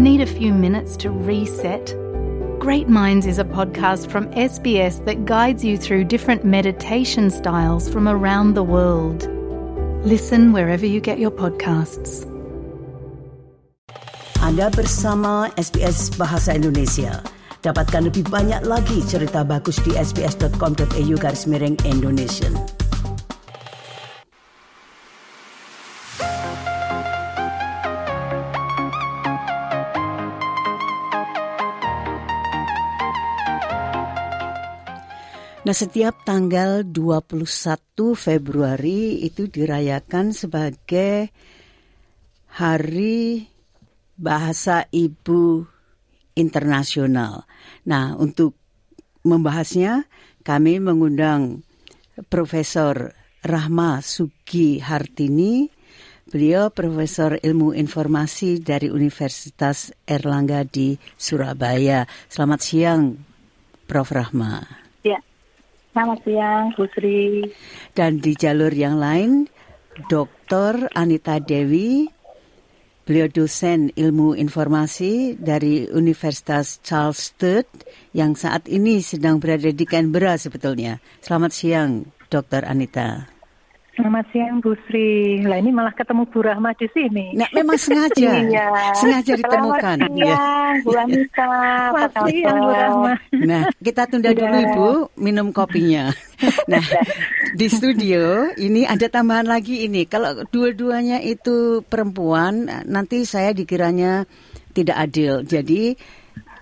Need a few minutes to reset? Great Minds is a podcast from SBS that guides you through different meditation styles from around the world. Listen wherever you get your podcasts. Anda bersama SBS Bahasa Indonesia. Dapatkan lebih banyak lagi cerita bagus di sbs.com.au garis miring Indonesia. Nah, setiap tanggal 21 Februari itu dirayakan sebagai Hari Bahasa Ibu Internasional. Nah, untuk membahasnya kami mengundang Profesor Rahma Sugi Hartini. Beliau Profesor Ilmu Informasi dari Universitas Erlangga di Surabaya. Selamat siang, Prof. Rahma. Selamat siang, Bu Sri. Dan di jalur yang lain, Dr. Anita Dewi, beliau dosen ilmu informasi dari Universitas Charles III yang saat ini sedang berada di Canberra sebetulnya. Selamat siang, Dr. Anita. Selamat siang Bu Sri. Lah ini malah ketemu Bu Rahma di sini. Nah, memang sengaja. iya. Sengaja ditemukan. Selamat siang, Bu Anita. Selamat siang, Bu Rahma. Nah, kita tunda dulu Ibu minum kopinya. Nah, di studio ini ada tambahan lagi ini. Kalau dua-duanya itu perempuan, nanti saya dikiranya tidak adil. Jadi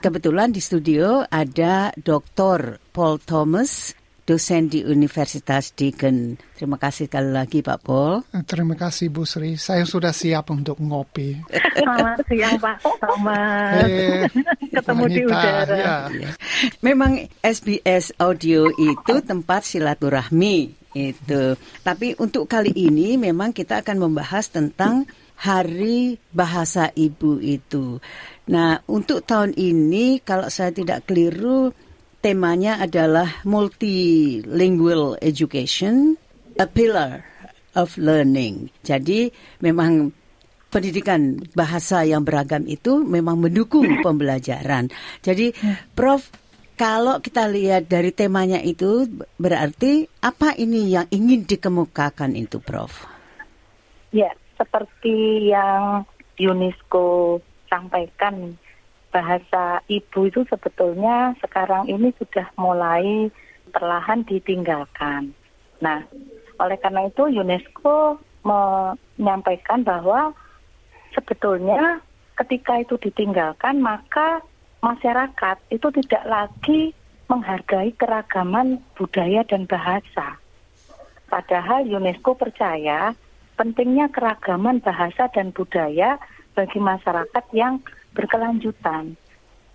kebetulan di studio ada Dr. Paul Thomas dosen di Universitas Deakin. Terima kasih sekali lagi Pak Paul. Terima kasih Bu Sri. Saya sudah siap untuk ngopi. Selamat siang Pak. Selamat Eh, ketemu di udara. ya. Memang SBS Audio itu tempat silaturahmi itu. Tapi untuk kali ini memang kita akan membahas tentang Hari Bahasa Ibu itu. Nah, untuk tahun ini kalau saya tidak keliru temanya adalah multilingual education, a pillar of learning. Jadi memang pendidikan bahasa yang beragam itu memang mendukung pembelajaran. Jadi Prof kalau kita lihat dari temanya itu berarti apa ini yang ingin dikemukakan itu Prof? Ya, seperti yang UNESCO sampaikan bahasa ibu itu sebetulnya sekarang ini sudah mulai perlahan ditinggalkan. Nah, oleh karena itu UNESCO menyampaikan bahwa sebetulnya ketika itu ditinggalkan maka masyarakat itu tidak lagi menghargai keragaman budaya dan bahasa. Padahal UNESCO percaya pentingnya keragaman bahasa dan budaya bagi masyarakat yang berkelanjutan.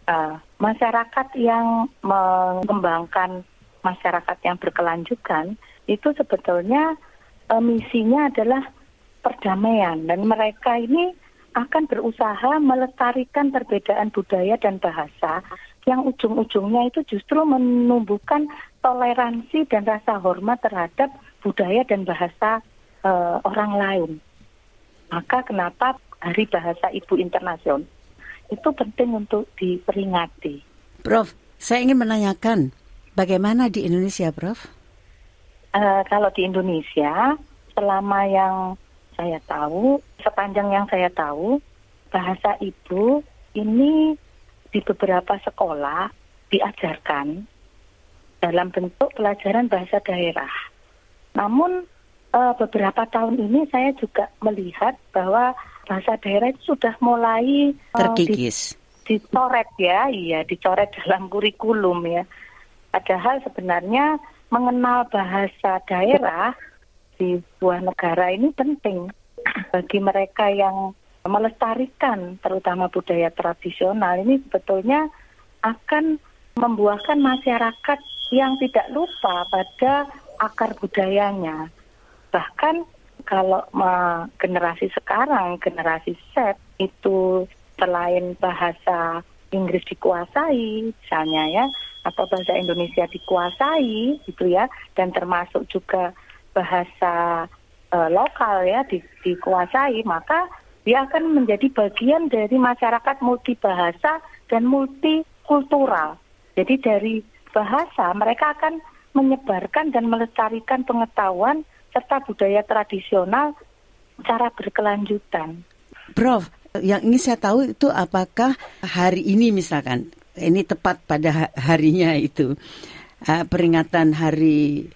Uh, masyarakat yang mengembangkan masyarakat yang berkelanjutan itu sebetulnya uh, misinya adalah perdamaian dan mereka ini akan berusaha melestarikan perbedaan budaya dan bahasa yang ujung-ujungnya itu justru menumbuhkan toleransi dan rasa hormat terhadap budaya dan bahasa uh, orang lain. Maka kenapa Hari Bahasa Ibu Internasional itu penting untuk diperingati. Prof, saya ingin menanyakan bagaimana di Indonesia, Prof? Uh, kalau di Indonesia, selama yang saya tahu, sepanjang yang saya tahu, bahasa ibu ini di beberapa sekolah diajarkan dalam bentuk pelajaran bahasa daerah. Namun uh, beberapa tahun ini saya juga melihat bahwa bahasa daerah itu sudah mulai uh, terkikis, di, dicoret ya, iya dicoret dalam kurikulum ya. Padahal sebenarnya mengenal bahasa daerah di sebuah negara ini penting bagi mereka yang melestarikan terutama budaya tradisional ini sebetulnya akan membuahkan masyarakat yang tidak lupa pada akar budayanya. Bahkan kalau generasi sekarang, generasi Z itu selain bahasa Inggris dikuasai, misalnya ya, atau bahasa Indonesia dikuasai, gitu ya, dan termasuk juga bahasa uh, lokal ya di, dikuasai, maka dia akan menjadi bagian dari masyarakat multibahasa dan multikultural. Jadi dari bahasa mereka akan menyebarkan dan melestarikan pengetahuan serta budaya tradisional secara berkelanjutan. Prof, yang ingin saya tahu itu apakah hari ini misalkan ini tepat pada harinya itu uh, peringatan hari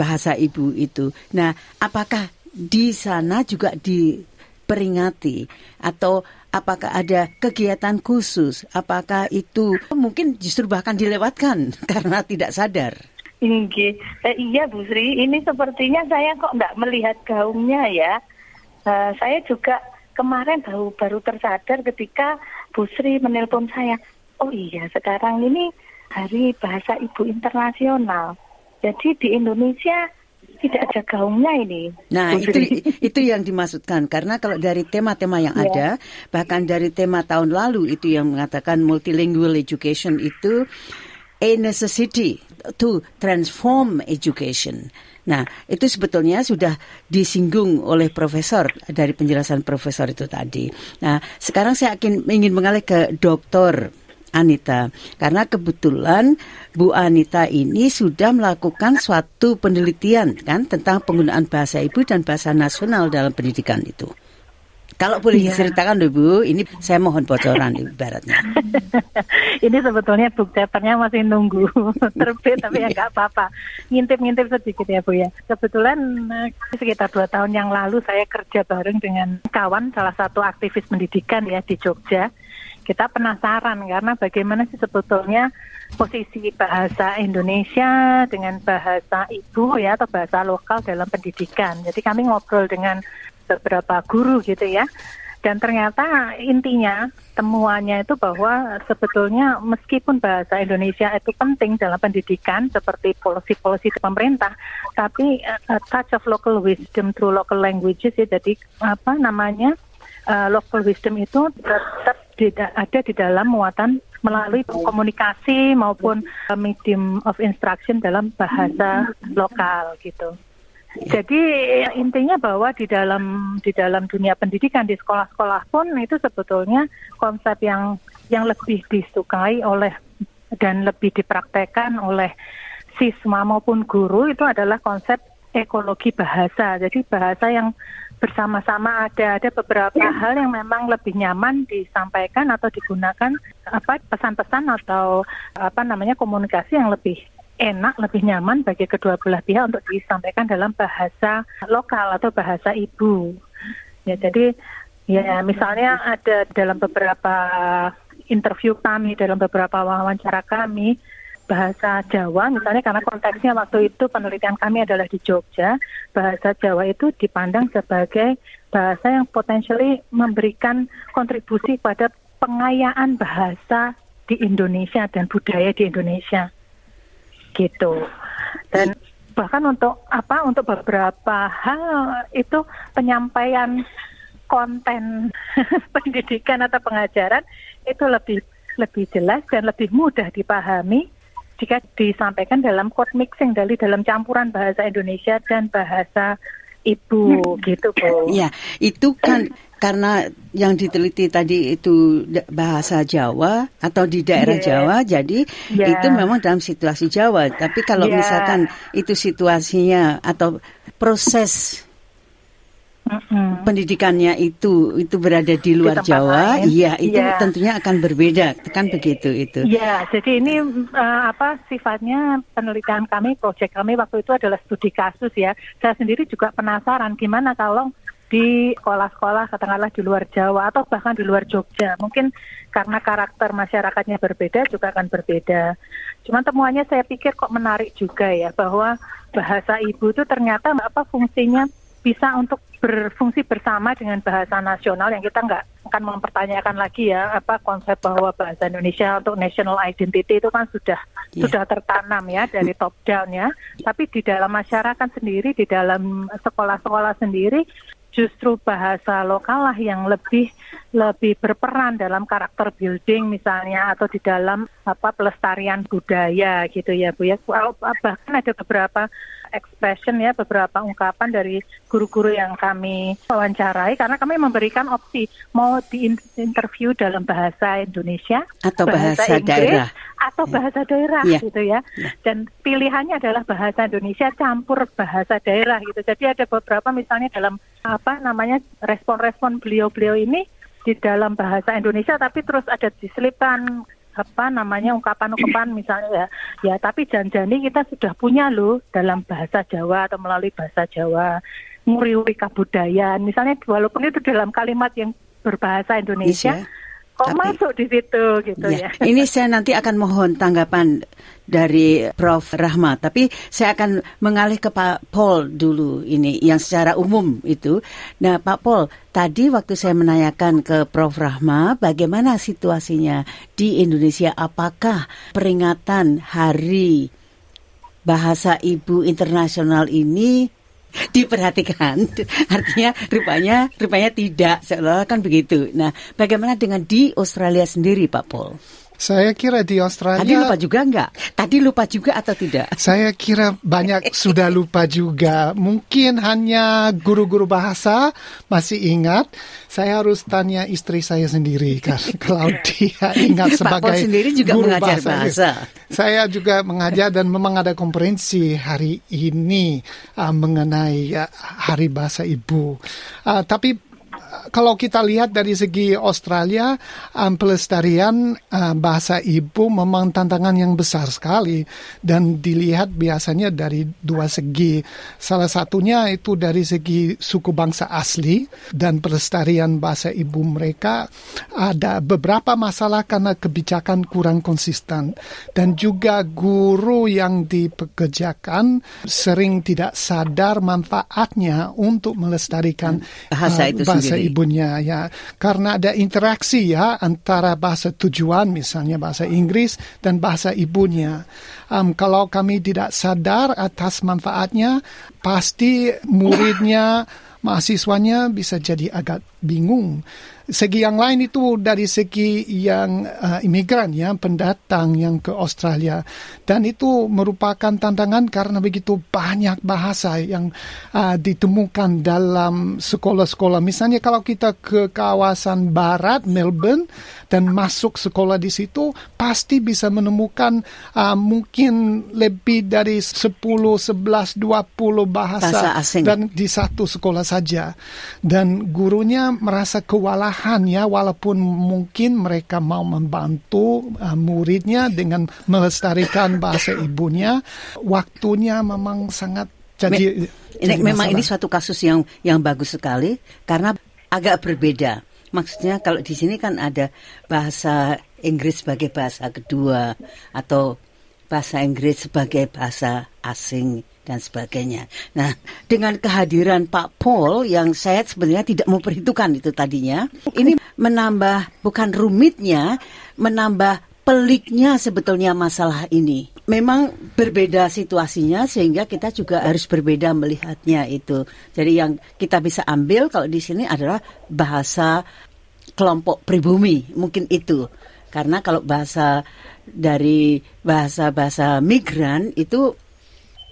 bahasa ibu itu. Nah, apakah di sana juga diperingati atau apakah ada kegiatan khusus? Apakah itu mungkin justru bahkan dilewatkan karena tidak sadar? Ini, eh, iya Bu Sri, ini sepertinya saya kok nggak melihat gaungnya ya. Uh, saya juga kemarin baru baru tersadar ketika Bu Sri menelpon saya. Oh iya, sekarang ini Hari Bahasa Ibu Internasional. Jadi di Indonesia tidak ada gaungnya ini. Nah, itu itu yang dimaksudkan karena kalau dari tema-tema yang yeah. ada, bahkan dari tema tahun lalu itu yang mengatakan multilingual education itu a necessity to transform education. Nah, itu sebetulnya sudah disinggung oleh profesor dari penjelasan profesor itu tadi. Nah, sekarang saya akan ingin mengalih ke dokter Anita karena kebetulan Bu Anita ini sudah melakukan suatu penelitian kan tentang penggunaan bahasa ibu dan bahasa nasional dalam pendidikan itu. Kalau boleh iya. diceritakan Bu, ini saya mohon bocoran ibaratnya. ini sebetulnya book chapternya masih nunggu terbit tapi ya nggak apa-apa. Ngintip-ngintip sedikit ya Bu ya. Kebetulan eh, sekitar dua tahun yang lalu saya kerja bareng dengan kawan salah satu aktivis pendidikan ya di Jogja. Kita penasaran karena bagaimana sih sebetulnya posisi bahasa Indonesia dengan bahasa ibu ya atau bahasa lokal dalam pendidikan. Jadi kami ngobrol dengan beberapa guru gitu ya. Dan ternyata intinya temuannya itu bahwa sebetulnya meskipun bahasa Indonesia itu penting dalam pendidikan seperti polisi-polisi pemerintah, tapi uh, touch of local wisdom through local languages ya jadi apa namanya uh, local wisdom itu tetap ada di dalam muatan melalui komunikasi maupun medium of instruction dalam bahasa lokal gitu. Jadi intinya bahwa di dalam di dalam dunia pendidikan di sekolah-sekolah pun itu sebetulnya konsep yang yang lebih disukai oleh dan lebih dipraktekkan oleh siswa maupun guru itu adalah konsep ekologi bahasa. Jadi bahasa yang bersama-sama ada ada beberapa hal yang memang lebih nyaman disampaikan atau digunakan apa pesan-pesan atau apa namanya komunikasi yang lebih enak, lebih nyaman bagi kedua belah pihak untuk disampaikan dalam bahasa lokal atau bahasa ibu. Ya, jadi ya misalnya ada dalam beberapa interview kami, dalam beberapa wawancara kami, bahasa Jawa misalnya karena konteksnya waktu itu penelitian kami adalah di Jogja, bahasa Jawa itu dipandang sebagai bahasa yang potensially memberikan kontribusi pada pengayaan bahasa di Indonesia dan budaya di Indonesia gitu. Dan bahkan untuk apa untuk beberapa hal itu penyampaian konten pendidikan atau pengajaran itu lebih lebih jelas dan lebih mudah dipahami jika disampaikan dalam code mixing dari dalam campuran bahasa Indonesia dan bahasa ibu hmm. gitu Bu. Ya, itu kan karena yang diteliti tadi itu bahasa Jawa atau di daerah yeah. Jawa, jadi yeah. itu memang dalam situasi Jawa. Tapi kalau yeah. misalkan itu situasinya atau proses Mm-hmm. pendidikannya itu itu berada di luar di Jawa, iya itu yeah. tentunya akan berbeda, kan begitu itu. Iya, jadi ini uh, apa sifatnya penelitian kami, proyek kami waktu itu adalah studi kasus ya. Saya sendiri juga penasaran gimana kalau di sekolah-sekolah katakanlah di luar Jawa atau bahkan di luar Jogja. Mungkin karena karakter masyarakatnya berbeda juga akan berbeda. Cuman temuannya saya pikir kok menarik juga ya bahwa bahasa ibu itu ternyata apa fungsinya bisa untuk berfungsi bersama dengan bahasa nasional yang kita nggak akan mempertanyakan lagi ya apa konsep bahwa bahasa Indonesia untuk national identity itu kan sudah yeah. sudah tertanam ya dari top down ya tapi di dalam masyarakat sendiri di dalam sekolah-sekolah sendiri justru bahasa lokal lah yang lebih lebih berperan dalam karakter building misalnya atau di dalam apa pelestarian budaya gitu ya Bu ya. Bahkan ada beberapa expression ya beberapa ungkapan dari guru-guru yang kami wawancarai karena kami memberikan opsi mau diinterview dalam bahasa Indonesia atau bahasa, bahasa Inggris, daerah atau ya. bahasa daerah ya. gitu ya. ya. Dan pilihannya adalah bahasa Indonesia campur bahasa daerah gitu. Jadi ada beberapa misalnya dalam apa namanya respon-respon beliau-beliau ini di dalam bahasa Indonesia tapi terus ada diselipkan apa namanya ungkapan-ungkapan misalnya ya ya tapi janjani kita sudah punya loh dalam bahasa Jawa atau melalui bahasa Jawa nguri-uri kabudayaan misalnya walaupun itu dalam kalimat yang berbahasa Indonesia Yes, ya. Kok Tapi- masuk di situ gitu Ya, ya, ini saya nanti akan mohon tanggapan dari Prof. Rahma, tapi saya akan mengalih ke Pak Paul dulu ini yang secara umum itu. Nah, Pak Paul, tadi waktu saya menanyakan ke Prof. Rahma bagaimana situasinya di Indonesia, apakah peringatan Hari Bahasa Ibu Internasional ini diperhatikan. Artinya rupanya rupanya tidak. Seolah kan begitu. Nah bagaimana dengan di Australia sendiri Pak Paul Saya kira di Australia... Tadi lupa juga enggak? Tadi lupa juga atau tidak? Saya kira banyak sudah lupa juga. Mungkin hanya guru-guru bahasa masih ingat. Saya harus tanya istri saya sendiri kalau dia ingat Pak Paul sebagai sendiri juga guru mengajar bahasa. Saya juga mengajar dan memang ada konferensi hari ini uh, mengenai uh, Hari Bahasa Ibu. Uh, tapi kalau kita lihat dari segi Australia, um, pelestarian uh, bahasa ibu memang tantangan yang besar sekali dan dilihat biasanya dari dua segi. Salah satunya itu dari segi suku bangsa asli dan pelestarian bahasa ibu mereka ada beberapa masalah karena kebijakan kurang konsisten dan juga guru yang dipekerjakan sering tidak sadar manfaatnya untuk melestarikan Bahasa uh, itu bahasa sendiri. Ibunya ya. Karena ada interaksi ya antara bahasa tujuan misalnya bahasa Inggris dan bahasa ibunya. Am, kalau kami tidak sadar atas manfaatnya pasti muridnya mahasiswanya bisa jadi agak bingung segi yang lain itu dari segi yang uh, imigran ya pendatang yang ke Australia. Dan itu merupakan tantangan karena begitu banyak bahasa yang uh, ditemukan dalam sekolah-sekolah. Misalnya kalau kita ke kawasan barat Melbourne dan masuk sekolah di situ pasti bisa menemukan uh, mungkin lebih dari 10 11 20 bahasa, Bahasa asing. dan di satu sekolah saja. Dan gurunya merasa kewalahan ya walaupun mungkin mereka mau membantu uh, muridnya dengan melestarikan bahasa ibunya waktunya memang sangat jadi, Ini jadi memang ini suatu kasus yang yang bagus sekali karena agak berbeda. Maksudnya kalau di sini kan ada bahasa Inggris sebagai bahasa kedua atau bahasa Inggris sebagai bahasa asing dan sebagainya. Nah, dengan kehadiran Pak Paul yang saya sebenarnya tidak memperhitungkan itu tadinya, ini menambah bukan rumitnya, menambah peliknya sebetulnya masalah ini. Memang berbeda situasinya sehingga kita juga harus berbeda melihatnya itu. Jadi yang kita bisa ambil kalau di sini adalah bahasa kelompok pribumi, mungkin itu. Karena kalau bahasa dari bahasa-bahasa migran itu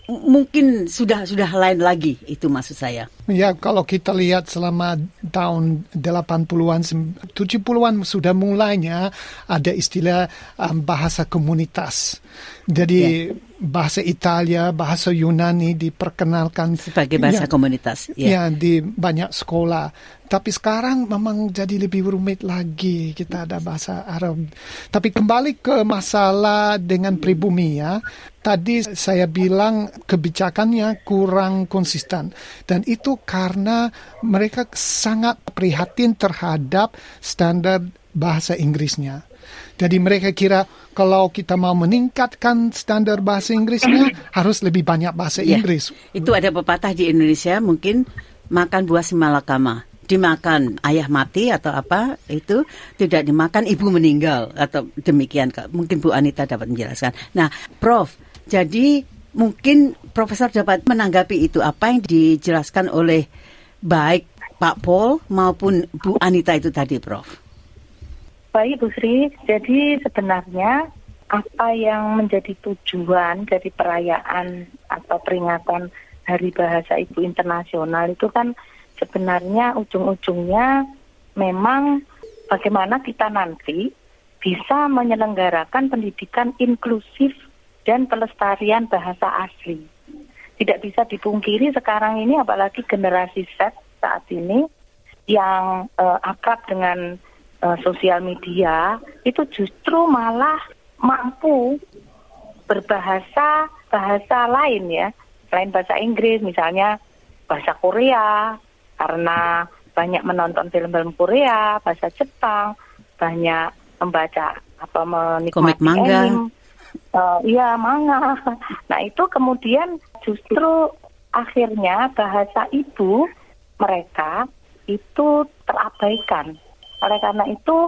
mungkin sudah sudah lain lagi itu maksud saya. Ya, kalau kita lihat selama tahun 80-an, sem- 70-an sudah mulainya ada istilah um, bahasa komunitas. Jadi bahasa Italia, bahasa Yunani diperkenalkan Sebagai bahasa Ya, komunitas. Ya. Ya, di banyak sekolah. Tapi sekarang memang jadi lebih rumit lagi kita ada bahasa Arab. Tapi kembali ke masalah dengan pribumi ya. Tadi saya bilang kebijakannya kurang konsisten. Dan itu karena mereka sangat prihatin terhadap standar bahasa Inggrisnya. Jadi mereka kira kalau kita mau meningkatkan standar bahasa Inggrisnya harus lebih banyak bahasa Ya. Inggris. Itu ada pepatah di Indonesia mungkin makan buah simalakama. Dimakan ayah mati atau apa itu tidak dimakan ibu meninggal atau demikian mungkin Bu Anita dapat menjelaskan. Nah, Prof, jadi mungkin Profesor dapat menanggapi itu apa yang dijelaskan oleh baik Pak Paul maupun Bu Anita itu tadi, Prof. Baik Bu Sri, jadi sebenarnya apa yang menjadi tujuan dari perayaan atau peringatan Hari Bahasa Ibu Internasional itu kan sebenarnya ujung-ujungnya memang bagaimana kita nanti bisa menyelenggarakan pendidikan inklusif dan pelestarian bahasa asli. Tidak bisa dipungkiri sekarang ini apalagi generasi Z saat ini yang uh, akrab dengan uh, sosial media itu justru malah mampu berbahasa bahasa lain ya. Selain bahasa Inggris misalnya bahasa Korea karena banyak menonton film-film Korea bahasa Jepang banyak membaca apa menikmati komik manga. uh, iya manga. Nah itu kemudian justru akhirnya bahasa ibu mereka itu terabaikan oleh karena itu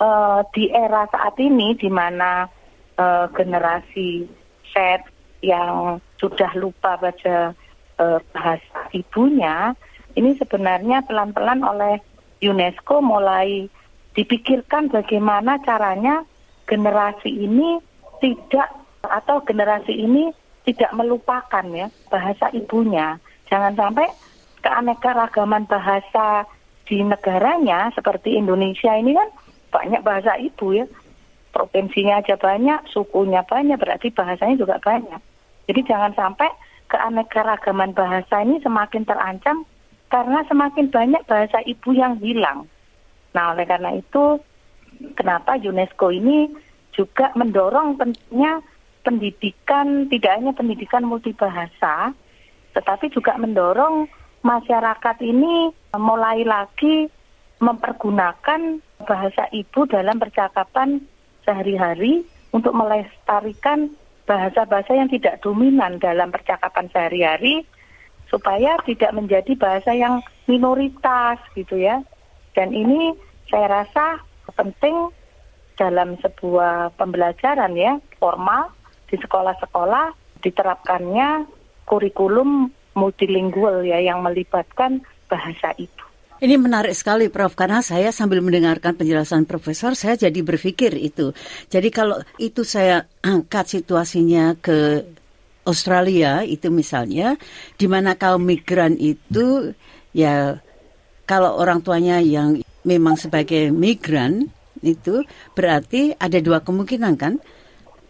uh, di era saat ini di mana uh, generasi Z yang sudah lupa baca uh, bahasa ibunya, ini sebenarnya pelan-pelan oleh UNESCO mulai dipikirkan bagaimana caranya generasi ini tidak atau generasi ini tidak melupakan ya bahasa ibunya. Jangan sampai keanekaragaman bahasa di negaranya seperti Indonesia ini kan banyak bahasa ibu ya. Provinsinya aja banyak, sukunya banyak, berarti bahasanya juga banyak. Jadi jangan sampai keanekaragaman bahasa ini semakin terancam karena semakin banyak bahasa ibu yang hilang. Nah, oleh karena itu kenapa UNESCO ini juga mendorong pentingnya pendidikan tidak hanya pendidikan multibahasa, tetapi juga mendorong masyarakat ini mulai lagi mempergunakan bahasa ibu dalam percakapan sehari-hari untuk melestarikan bahasa-bahasa yang tidak dominan dalam percakapan sehari-hari supaya tidak menjadi bahasa yang minoritas gitu ya. Dan ini saya rasa penting dalam sebuah pembelajaran ya formal di sekolah-sekolah diterapkannya kurikulum multilingual ya yang melibatkan bahasa ibu. Ini menarik sekali Prof karena saya sambil mendengarkan penjelasan Profesor saya jadi berpikir itu. Jadi kalau itu saya angkat situasinya ke Australia itu misalnya di mana kaum migran itu ya kalau orang tuanya yang memang sebagai migran itu berarti ada dua kemungkinan kan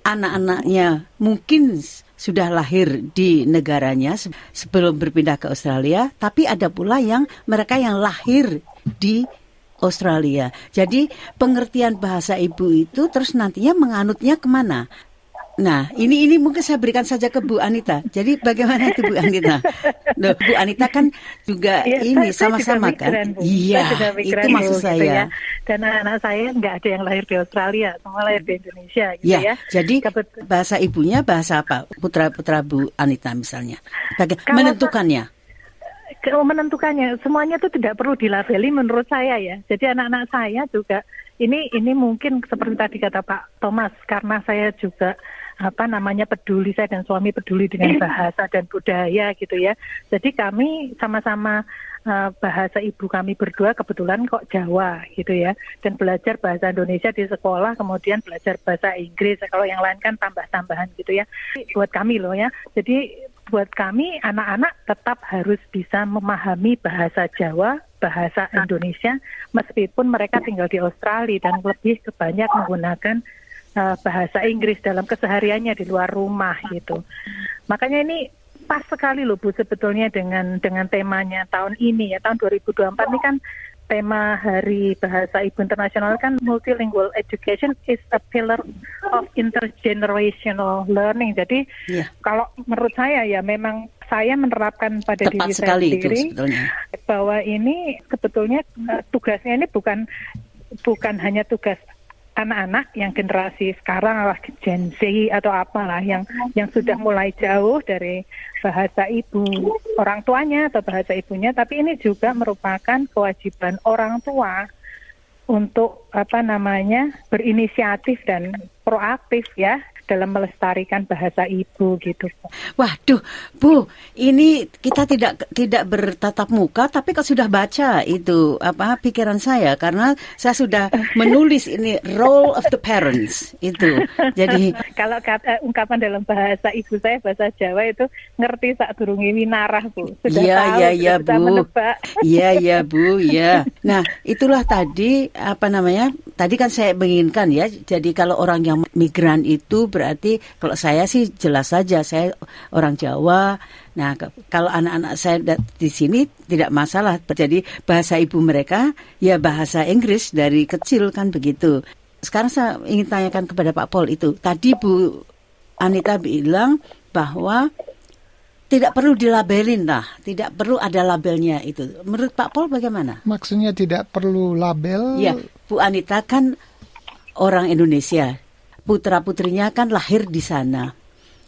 anak-anaknya mungkin sudah lahir di negaranya sebelum berpindah ke Australia, tapi ada pula yang mereka yang lahir di Australia. Jadi pengertian bahasa ibu itu terus nantinya menganutnya ke mana? Nah, ini ini mungkin saya berikan saja ke Bu Anita. Jadi bagaimana itu Bu Anita? Loh, Bu Anita kan juga ya, ini sama-sama kan? Iya, itu maksud gitu saya. Gitu ya. Dan anak-anak saya nggak ada yang lahir di Australia, semua lahir di Indonesia gitu ya. ya. Jadi Kebet bahasa ibunya bahasa apa? Putra-putra Bu Anita misalnya. Baga Kalau menentukannya menentukannya semuanya itu tidak perlu dilabeli menurut saya ya. Jadi anak-anak saya juga ini ini mungkin seperti tadi kata Pak Thomas karena saya juga apa namanya peduli saya dan suami peduli dengan bahasa dan budaya gitu ya. Jadi kami sama-sama uh, bahasa ibu kami berdua kebetulan kok Jawa gitu ya. Dan belajar bahasa Indonesia di sekolah kemudian belajar bahasa Inggris. Kalau yang lain kan tambah-tambahan gitu ya. Buat kami loh ya. Jadi buat kami anak-anak tetap harus bisa memahami bahasa Jawa bahasa Indonesia meskipun mereka tinggal di Australia dan lebih kebanyak menggunakan uh, bahasa Inggris dalam kesehariannya di luar rumah gitu. Makanya ini pas sekali loh Bu sebetulnya dengan dengan temanya tahun ini ya tahun 2024 ini kan tema Hari Bahasa Ibu Internasional kan multilingual education is a pillar of intergenerational learning. Jadi yeah. kalau menurut saya ya memang saya menerapkan pada Tepat diri saya sendiri itu, bahwa ini sebetulnya uh, tugasnya ini bukan bukan hanya tugas anak-anak yang generasi sekarang lah Gen Z atau apalah yang yang sudah mulai jauh dari bahasa ibu orang tuanya atau bahasa ibunya tapi ini juga merupakan kewajiban orang tua untuk apa namanya berinisiatif dan proaktif ya dalam melestarikan bahasa ibu gitu. Waduh, Bu, ini kita tidak tidak bertatap muka, tapi kalau sudah baca itu apa pikiran saya karena saya sudah menulis ini role of the parents itu. Jadi kalau kata ungkapan dalam bahasa ibu saya bahasa Jawa itu ngerti saat durungi winarah Bu. Sudah Iya, tahu, sudah iya, bisa Bu. menebak. Iya, iya, Bu, ya. Nah, itulah tadi apa namanya? Tadi kan saya menginginkan ya. Jadi kalau orang yang migran itu berarti kalau saya sih jelas saja saya orang Jawa. Nah, kalau anak-anak saya di sini tidak masalah. Jadi bahasa ibu mereka ya bahasa Inggris dari kecil kan begitu. Sekarang saya ingin tanyakan kepada Pak Pol itu. Tadi Bu Anita bilang bahwa tidak perlu dilabelin lah, tidak perlu ada labelnya itu. Menurut Pak Pol bagaimana? Maksudnya tidak perlu label. Ya, Bu Anita kan orang Indonesia, putra putrinya kan lahir di sana.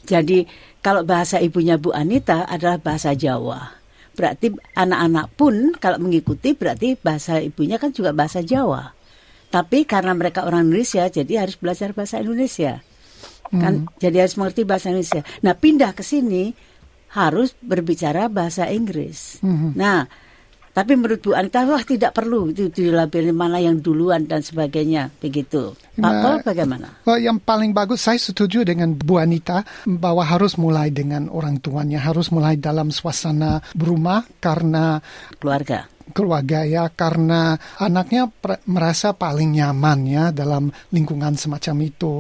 Jadi kalau bahasa ibunya Bu Anita adalah bahasa Jawa, berarti anak-anak pun kalau mengikuti berarti bahasa ibunya kan juga bahasa Jawa. Tapi karena mereka orang Indonesia, jadi harus belajar bahasa Indonesia. Kan, jadi harus mengerti bahasa Indonesia. Nah, pindah ke sini harus berbicara bahasa Inggris. Nah, tapi menurut Bu Anita, wah tidak perlu itu dilabeli mana yang duluan dan sebagainya, begitu. Pak Nah, Pol bagaimana? Well, yang paling bagus, saya setuju dengan Bu Anita bahwa harus mulai dengan orang tuanya, harus mulai dalam suasana rumah karena Keluarga. Keluarga ya, karena anaknya merasa paling nyaman ya dalam lingkungan semacam itu.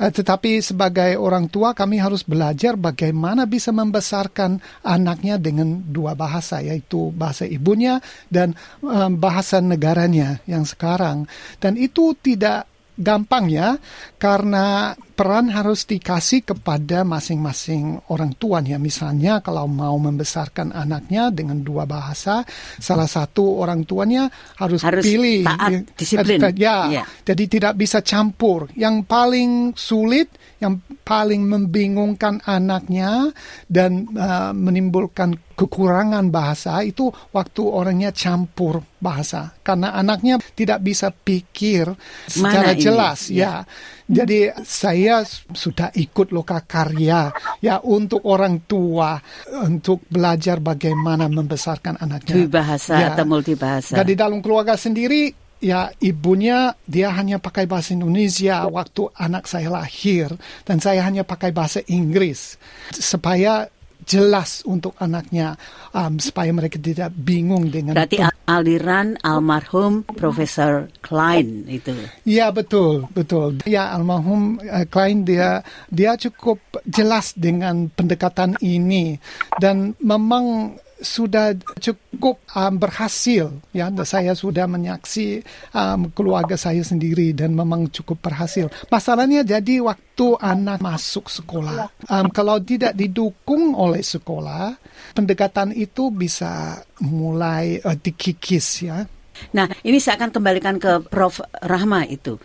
Eh, tetapi sebagai orang tua kami harus belajar bagaimana bisa membesarkan anaknya dengan dua bahasa, yaitu bahasa ibunya dan eh, bahasa negaranya yang sekarang. Dan itu tidak gampang ya karena peran harus dikasih kepada masing-masing orang tuanya misalnya kalau mau membesarkan anaknya dengan dua bahasa salah satu orang tuanya harus, Harus pilih taat, Ya, disiplin. ya Iya. jadi tidak bisa campur yang paling sulit yang paling membingungkan anaknya dan uh, menimbulkan kekurangan bahasa itu waktu orangnya campur bahasa karena anaknya tidak bisa pikir secara Mana ini? jelas Ya. ya. Jadi saya sudah ikut lokakarya ya untuk orang tua untuk belajar bagaimana membesarkan anaknya. Bahasa Ya. atau multibahasa. Dan di dalam keluarga sendiri, ya ibunya dia hanya pakai bahasa Indonesia waktu anak saya lahir, dan saya hanya pakai bahasa Inggris supaya jelas untuk anaknya, um, supaya mereka tidak bingung dengan. Berarti al- aliran almarhum Profesor Klein itu. Ya betul betul. Ya almarhum uh, Klein dia dia cukup jelas dengan pendekatan ini dan memang sudah cukup um, berhasil ya saya sudah menyaksi um, keluarga saya sendiri dan memang cukup berhasil masalahnya jadi waktu anak masuk sekolah um, kalau tidak didukung oleh sekolah pendekatan itu bisa mulai uh, dikikis ya Nah, ini saya akan kembalikan ke Prof. Rahma itu.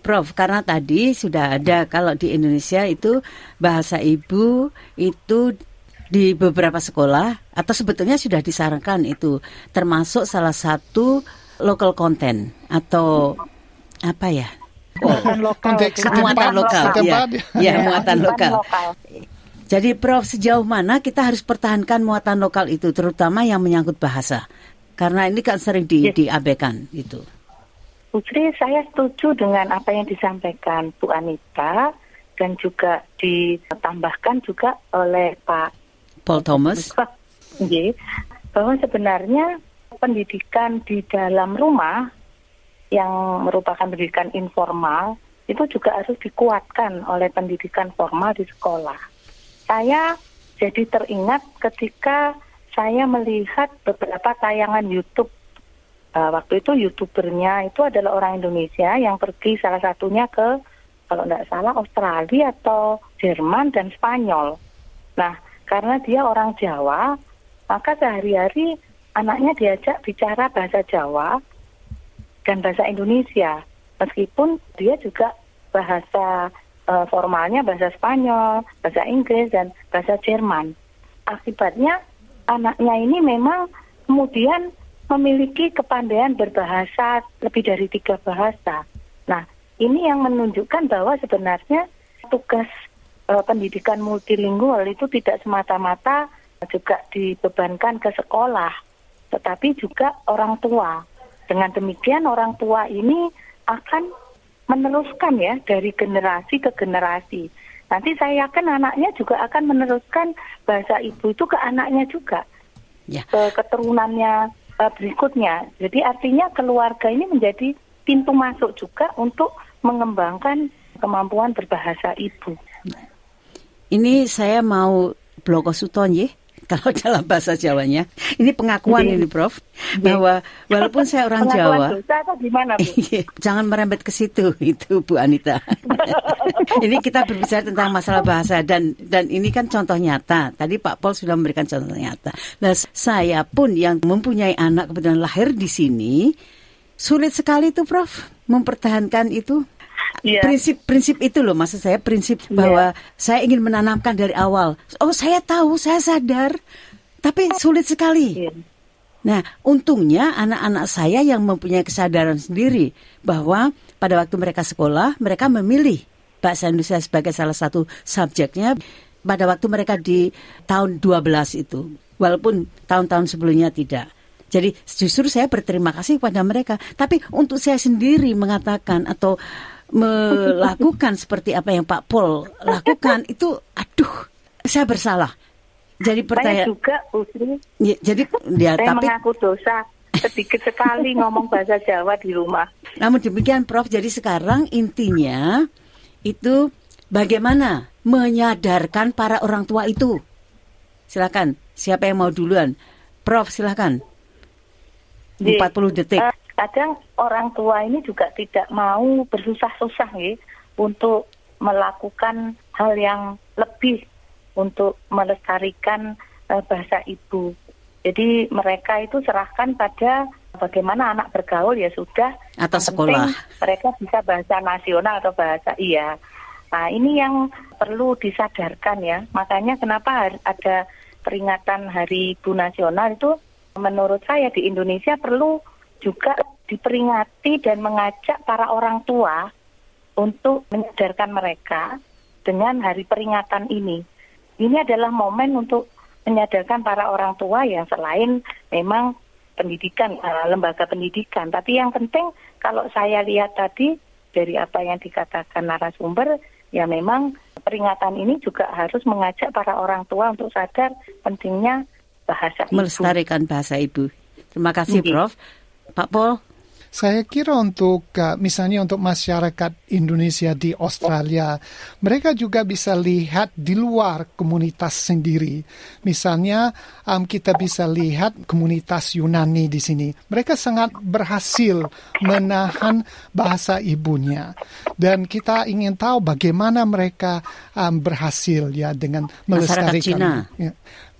Prof, karena tadi sudah ada kalau di Indonesia itu bahasa ibu itu di beberapa sekolah atau sebetulnya sudah disarankan itu termasuk salah satu local content atau apa ya? Muatan lokal. konteks setempat, muatan lokal, ya, ya muatan lokal. lokal. Jadi Prof, sejauh mana kita harus pertahankan muatan lokal itu, terutama yang menyangkut bahasa? Karena ini kan sering di, Yes. diabaikan itu. Bu Sri, saya setuju dengan apa yang disampaikan Bu Anita dan juga ditambahkan juga oleh Pak Paul Thomas. Nggih, bahwa sebenarnya pendidikan di dalam rumah yang merupakan pendidikan informal itu juga harus dikuatkan oleh pendidikan formal di sekolah. Saya jadi teringat ketika saya melihat beberapa tayangan YouTube. Uh, waktu itu youtubernya itu adalah orang Indonesia yang pergi salah satunya ke kalau tidak salah Australia atau Jerman dan Spanyol. Nah, karena dia orang Jawa, maka sehari-hari anaknya diajak bicara bahasa Jawa dan bahasa Indonesia. Meskipun dia juga bahasa eh, formalnya bahasa Spanyol, bahasa Inggris dan bahasa Jerman. Akibatnya anaknya ini memang kemudian memiliki kepandaian berbahasa lebih dari tiga bahasa. Nah, ini yang menunjukkan bahwa sebenarnya tugas uh, pendidikan multilingual itu tidak semata-mata juga dibebankan ke sekolah, tetapi juga orang tua. Dengan demikian orang tua ini akan meneruskan ya dari generasi ke generasi. Nanti saya yakin anaknya juga akan meneruskan bahasa ibu itu ke anaknya juga, ya. ke keturunannya uh, berikutnya. Jadi artinya keluarga ini menjadi pintu masuk juga untuk mengembangkan kemampuan berbahasa ibu. Ini saya mau bloko suton ya kalau dalam bahasa Jawanya. Ini pengakuan ini Prof bahwa walaupun saya orang Jawa. Dosa gimana Bu? Iya, jangan merembet ke situ itu Bu Anita. ini kita berbicara tentang masalah bahasa dan dan ini kan contoh nyata. Tadi Pak Pol sudah memberikan contoh nyata. Nah, saya pun yang mempunyai anak kemudian lahir di sini sulit sekali tuh Prof mempertahankan itu Yeah. Prinsip-prinsip itu loh maksud saya prinsip iya. bahwa saya ingin menanamkan dari awal. Oh saya tahu, saya sadar, tapi sulit sekali. Yeah. Nah, untungnya anak-anak saya yang mempunyai kesadaran sendiri bahwa pada waktu mereka sekolah, mereka memilih bahasa Indonesia sebagai salah satu subjeknya pada waktu mereka di tahun 12 itu. Walaupun tahun-tahun sebelumnya tidak. Jadi justru saya berterima kasih kepada mereka. Tapi untuk saya sendiri mengatakan atau melakukan seperti apa yang Pak Pol lakukan itu aduh saya bersalah. Jadi pertanyaan juga Usri. Ya, jadi dia saya tapi mengaku dosa sedikit sekali ngomong bahasa Jawa di rumah. Namun demikian Prof, jadi sekarang intinya itu bagaimana menyadarkan para orang tua itu. Silakan, siapa yang mau duluan? Prof, silakan. 40 detik. Uh, kadang orang tua ini juga tidak mau bersusah-susah ya untuk melakukan hal yang lebih untuk melestarikan uh, bahasa ibu. Jadi mereka itu serahkan pada bagaimana anak bergaul ya sudah atau sekolah. Mereka bisa bahasa nasional atau bahasa iya. Nah, ini yang perlu disadarkan ya. Makanya kenapa ada peringatan Hari Ibu Nasional itu menurut saya di Indonesia perlu juga diperingati dan mengajak para orang tua untuk menyadarkan mereka dengan hari peringatan ini. Ini adalah momen untuk menyadarkan para orang tua yang selain memang pendidikan, uh, lembaga pendidikan. Tapi yang penting kalau saya lihat tadi dari apa yang dikatakan narasumber, ya memang peringatan ini juga harus mengajak para orang tua untuk sadar pentingnya bahasa ibu. Melestarikan bahasa ibu. Terima kasih, Prof. Pak Paul? Saya kira untuk uh, misalnya untuk masyarakat Indonesia di Australia, mereka juga bisa lihat di luar komunitas sendiri. Misalnya um, kita bisa lihat komunitas Yunani di sini. Mereka sangat berhasil menahan bahasa ibunya. Dan kita ingin tahu bagaimana mereka um, berhasil ya dengan melestarikan. Masyarakat Cina. Ya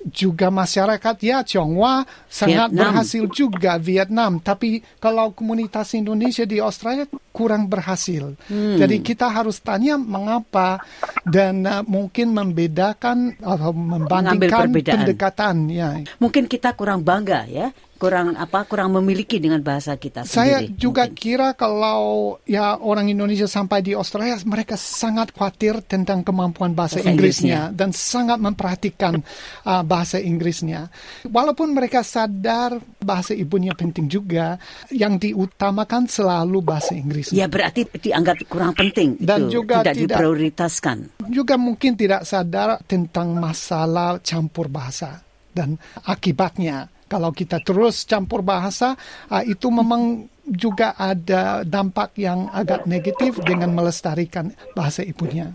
juga masyarakat ya Tionghoa sangat Vietnam. berhasil juga Vietnam tapi kalau komunitas Indonesia di Australia kurang berhasil hmm. jadi kita harus tanya mengapa dan uh, mungkin membedakan atau membandingkan pendekatan ya mungkin kita kurang bangga ya kurang apa kurang memiliki dengan bahasa kita sendiri. Saya juga mungkin. kira kalau ya orang Indonesia sampai di Australia mereka sangat khawatir tentang kemampuan bahasa, bahasa Inggrisnya, Inggrisnya dan sangat memperhatikan uh, bahasa Inggrisnya. Walaupun mereka sadar bahasa ibunya penting juga, yang diutamakan selalu bahasa Inggris. Ya berarti dianggap kurang penting dan itu, juga tidak, tidak diprioritaskan. Juga mungkin tidak sadar tentang masalah campur bahasa dan akibatnya kalau kita terus campur bahasa, uh, itu memang juga ada dampak yang agak negatif dengan melestarikan bahasa ibunya.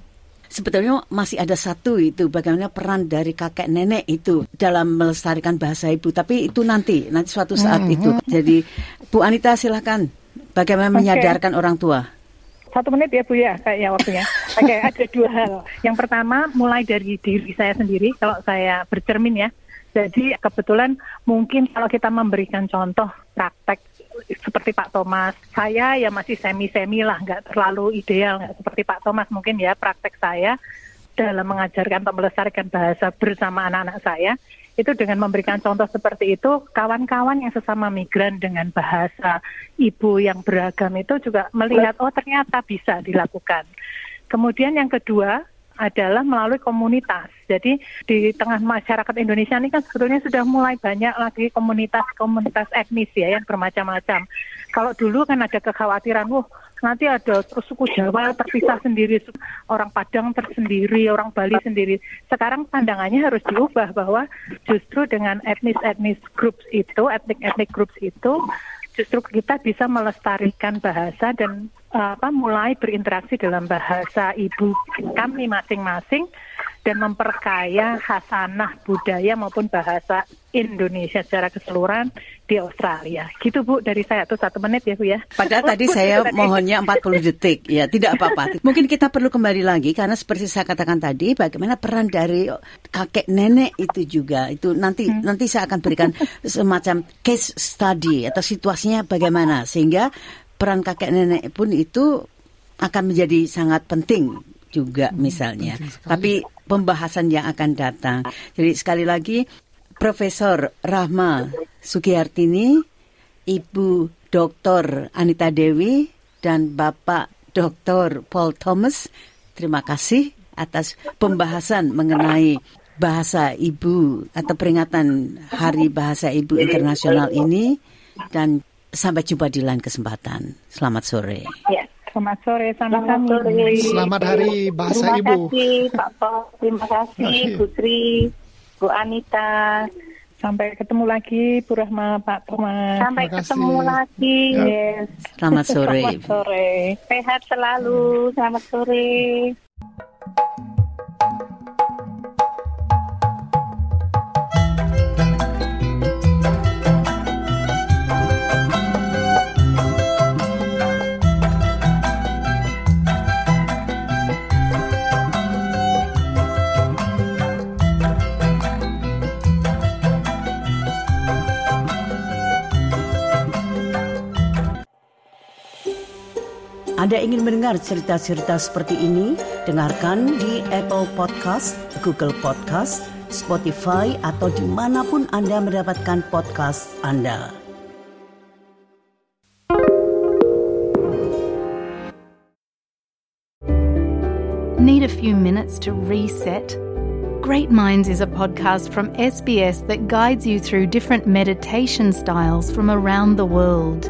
Sebetulnya masih ada satu itu bagaimana peran dari kakek nenek itu dalam melestarikan bahasa ibu. Tapi itu nanti, nanti suatu saat mm -hmm. itu. Jadi Bu Anita silahkan bagaimana okay. menyadarkan orang tua. Satu menit ya Bu ya kayaknya waktunya. Oke okay, ada dua hal. Yang pertama mulai dari diri saya sendiri. Kalau saya bercermin ya jadi kebetulan mungkin kalau kita memberikan contoh praktek seperti Pak Thomas, saya ya masih semi-semi lah, nggak terlalu ideal, nggak seperti Pak Thomas mungkin ya praktek saya dalam mengajarkan atau melestarikan bahasa bersama anak-anak saya itu dengan memberikan contoh seperti itu kawan-kawan yang sesama migran dengan bahasa ibu yang beragam itu juga melihat oh ternyata bisa dilakukan. Kemudian yang kedua adalah melalui komunitas. Jadi di tengah masyarakat Indonesia ini kan sebetulnya sudah mulai banyak lagi komunitas-komunitas etnis ya yang bermacam-macam. Kalau dulu kan ada kekhawatiran, wah nanti ada suku Jawa terpisah sendiri, orang Padang tersendiri, orang Bali sendiri. Sekarang pandangannya harus diubah bahwa justru dengan etnis-etnis groups itu, etnik-etnik groups itu, justru kita bisa melestarikan bahasa dan apa mulai berinteraksi dalam bahasa ibu kami masing-masing dan memperkaya hasanah budaya maupun bahasa Indonesia secara keseluruhan di Australia. Gitu Bu dari saya tuh satu menit ya Bu ya. Padahal tadi saya mohonnya 40 detik ya tidak apa-apa. Mungkin kita perlu kembali lagi karena seperti saya katakan tadi bagaimana peran dari kakek nenek itu juga itu nanti hmm. nanti saya akan berikan semacam case study atau situasinya bagaimana sehingga peran kakek nenek pun itu akan menjadi sangat penting juga hmm, misalnya. Tapi pembahasan yang akan datang. Jadi sekali lagi Profesor Rahma Sugiyartini, Ibu Dr. Anita Dewi dan Bapak Dr. Paul Thomas, terima kasih atas pembahasan mengenai bahasa ibu atau peringatan Hari Bahasa Ibu Internasional ini dan Sampai jumpa di lain kesempatan. Selamat sore. Ya, selamat sore sama kami. Sore. Selamat hari bahasa terima ibu. Terima kasih Pak Pol, terima kasih Bu Tri, Bu Anita. Sampai ketemu lagi Bu Rahma, Pak Thomas. Sampai ketemu lagi. Ya. Yes. Selamat sore. Selamat sore. Sehat selalu. Selamat sore. Anda ingin mendengar cerita-cerita seperti ini? Dengarkan di Apple Podcast, Google Podcast, Spotify, atau di mana pun Anda mendapatkan podcast Anda. Need a few minutes to reset? Great Minds is a podcast from SBS that guides you through different meditation styles from around the world.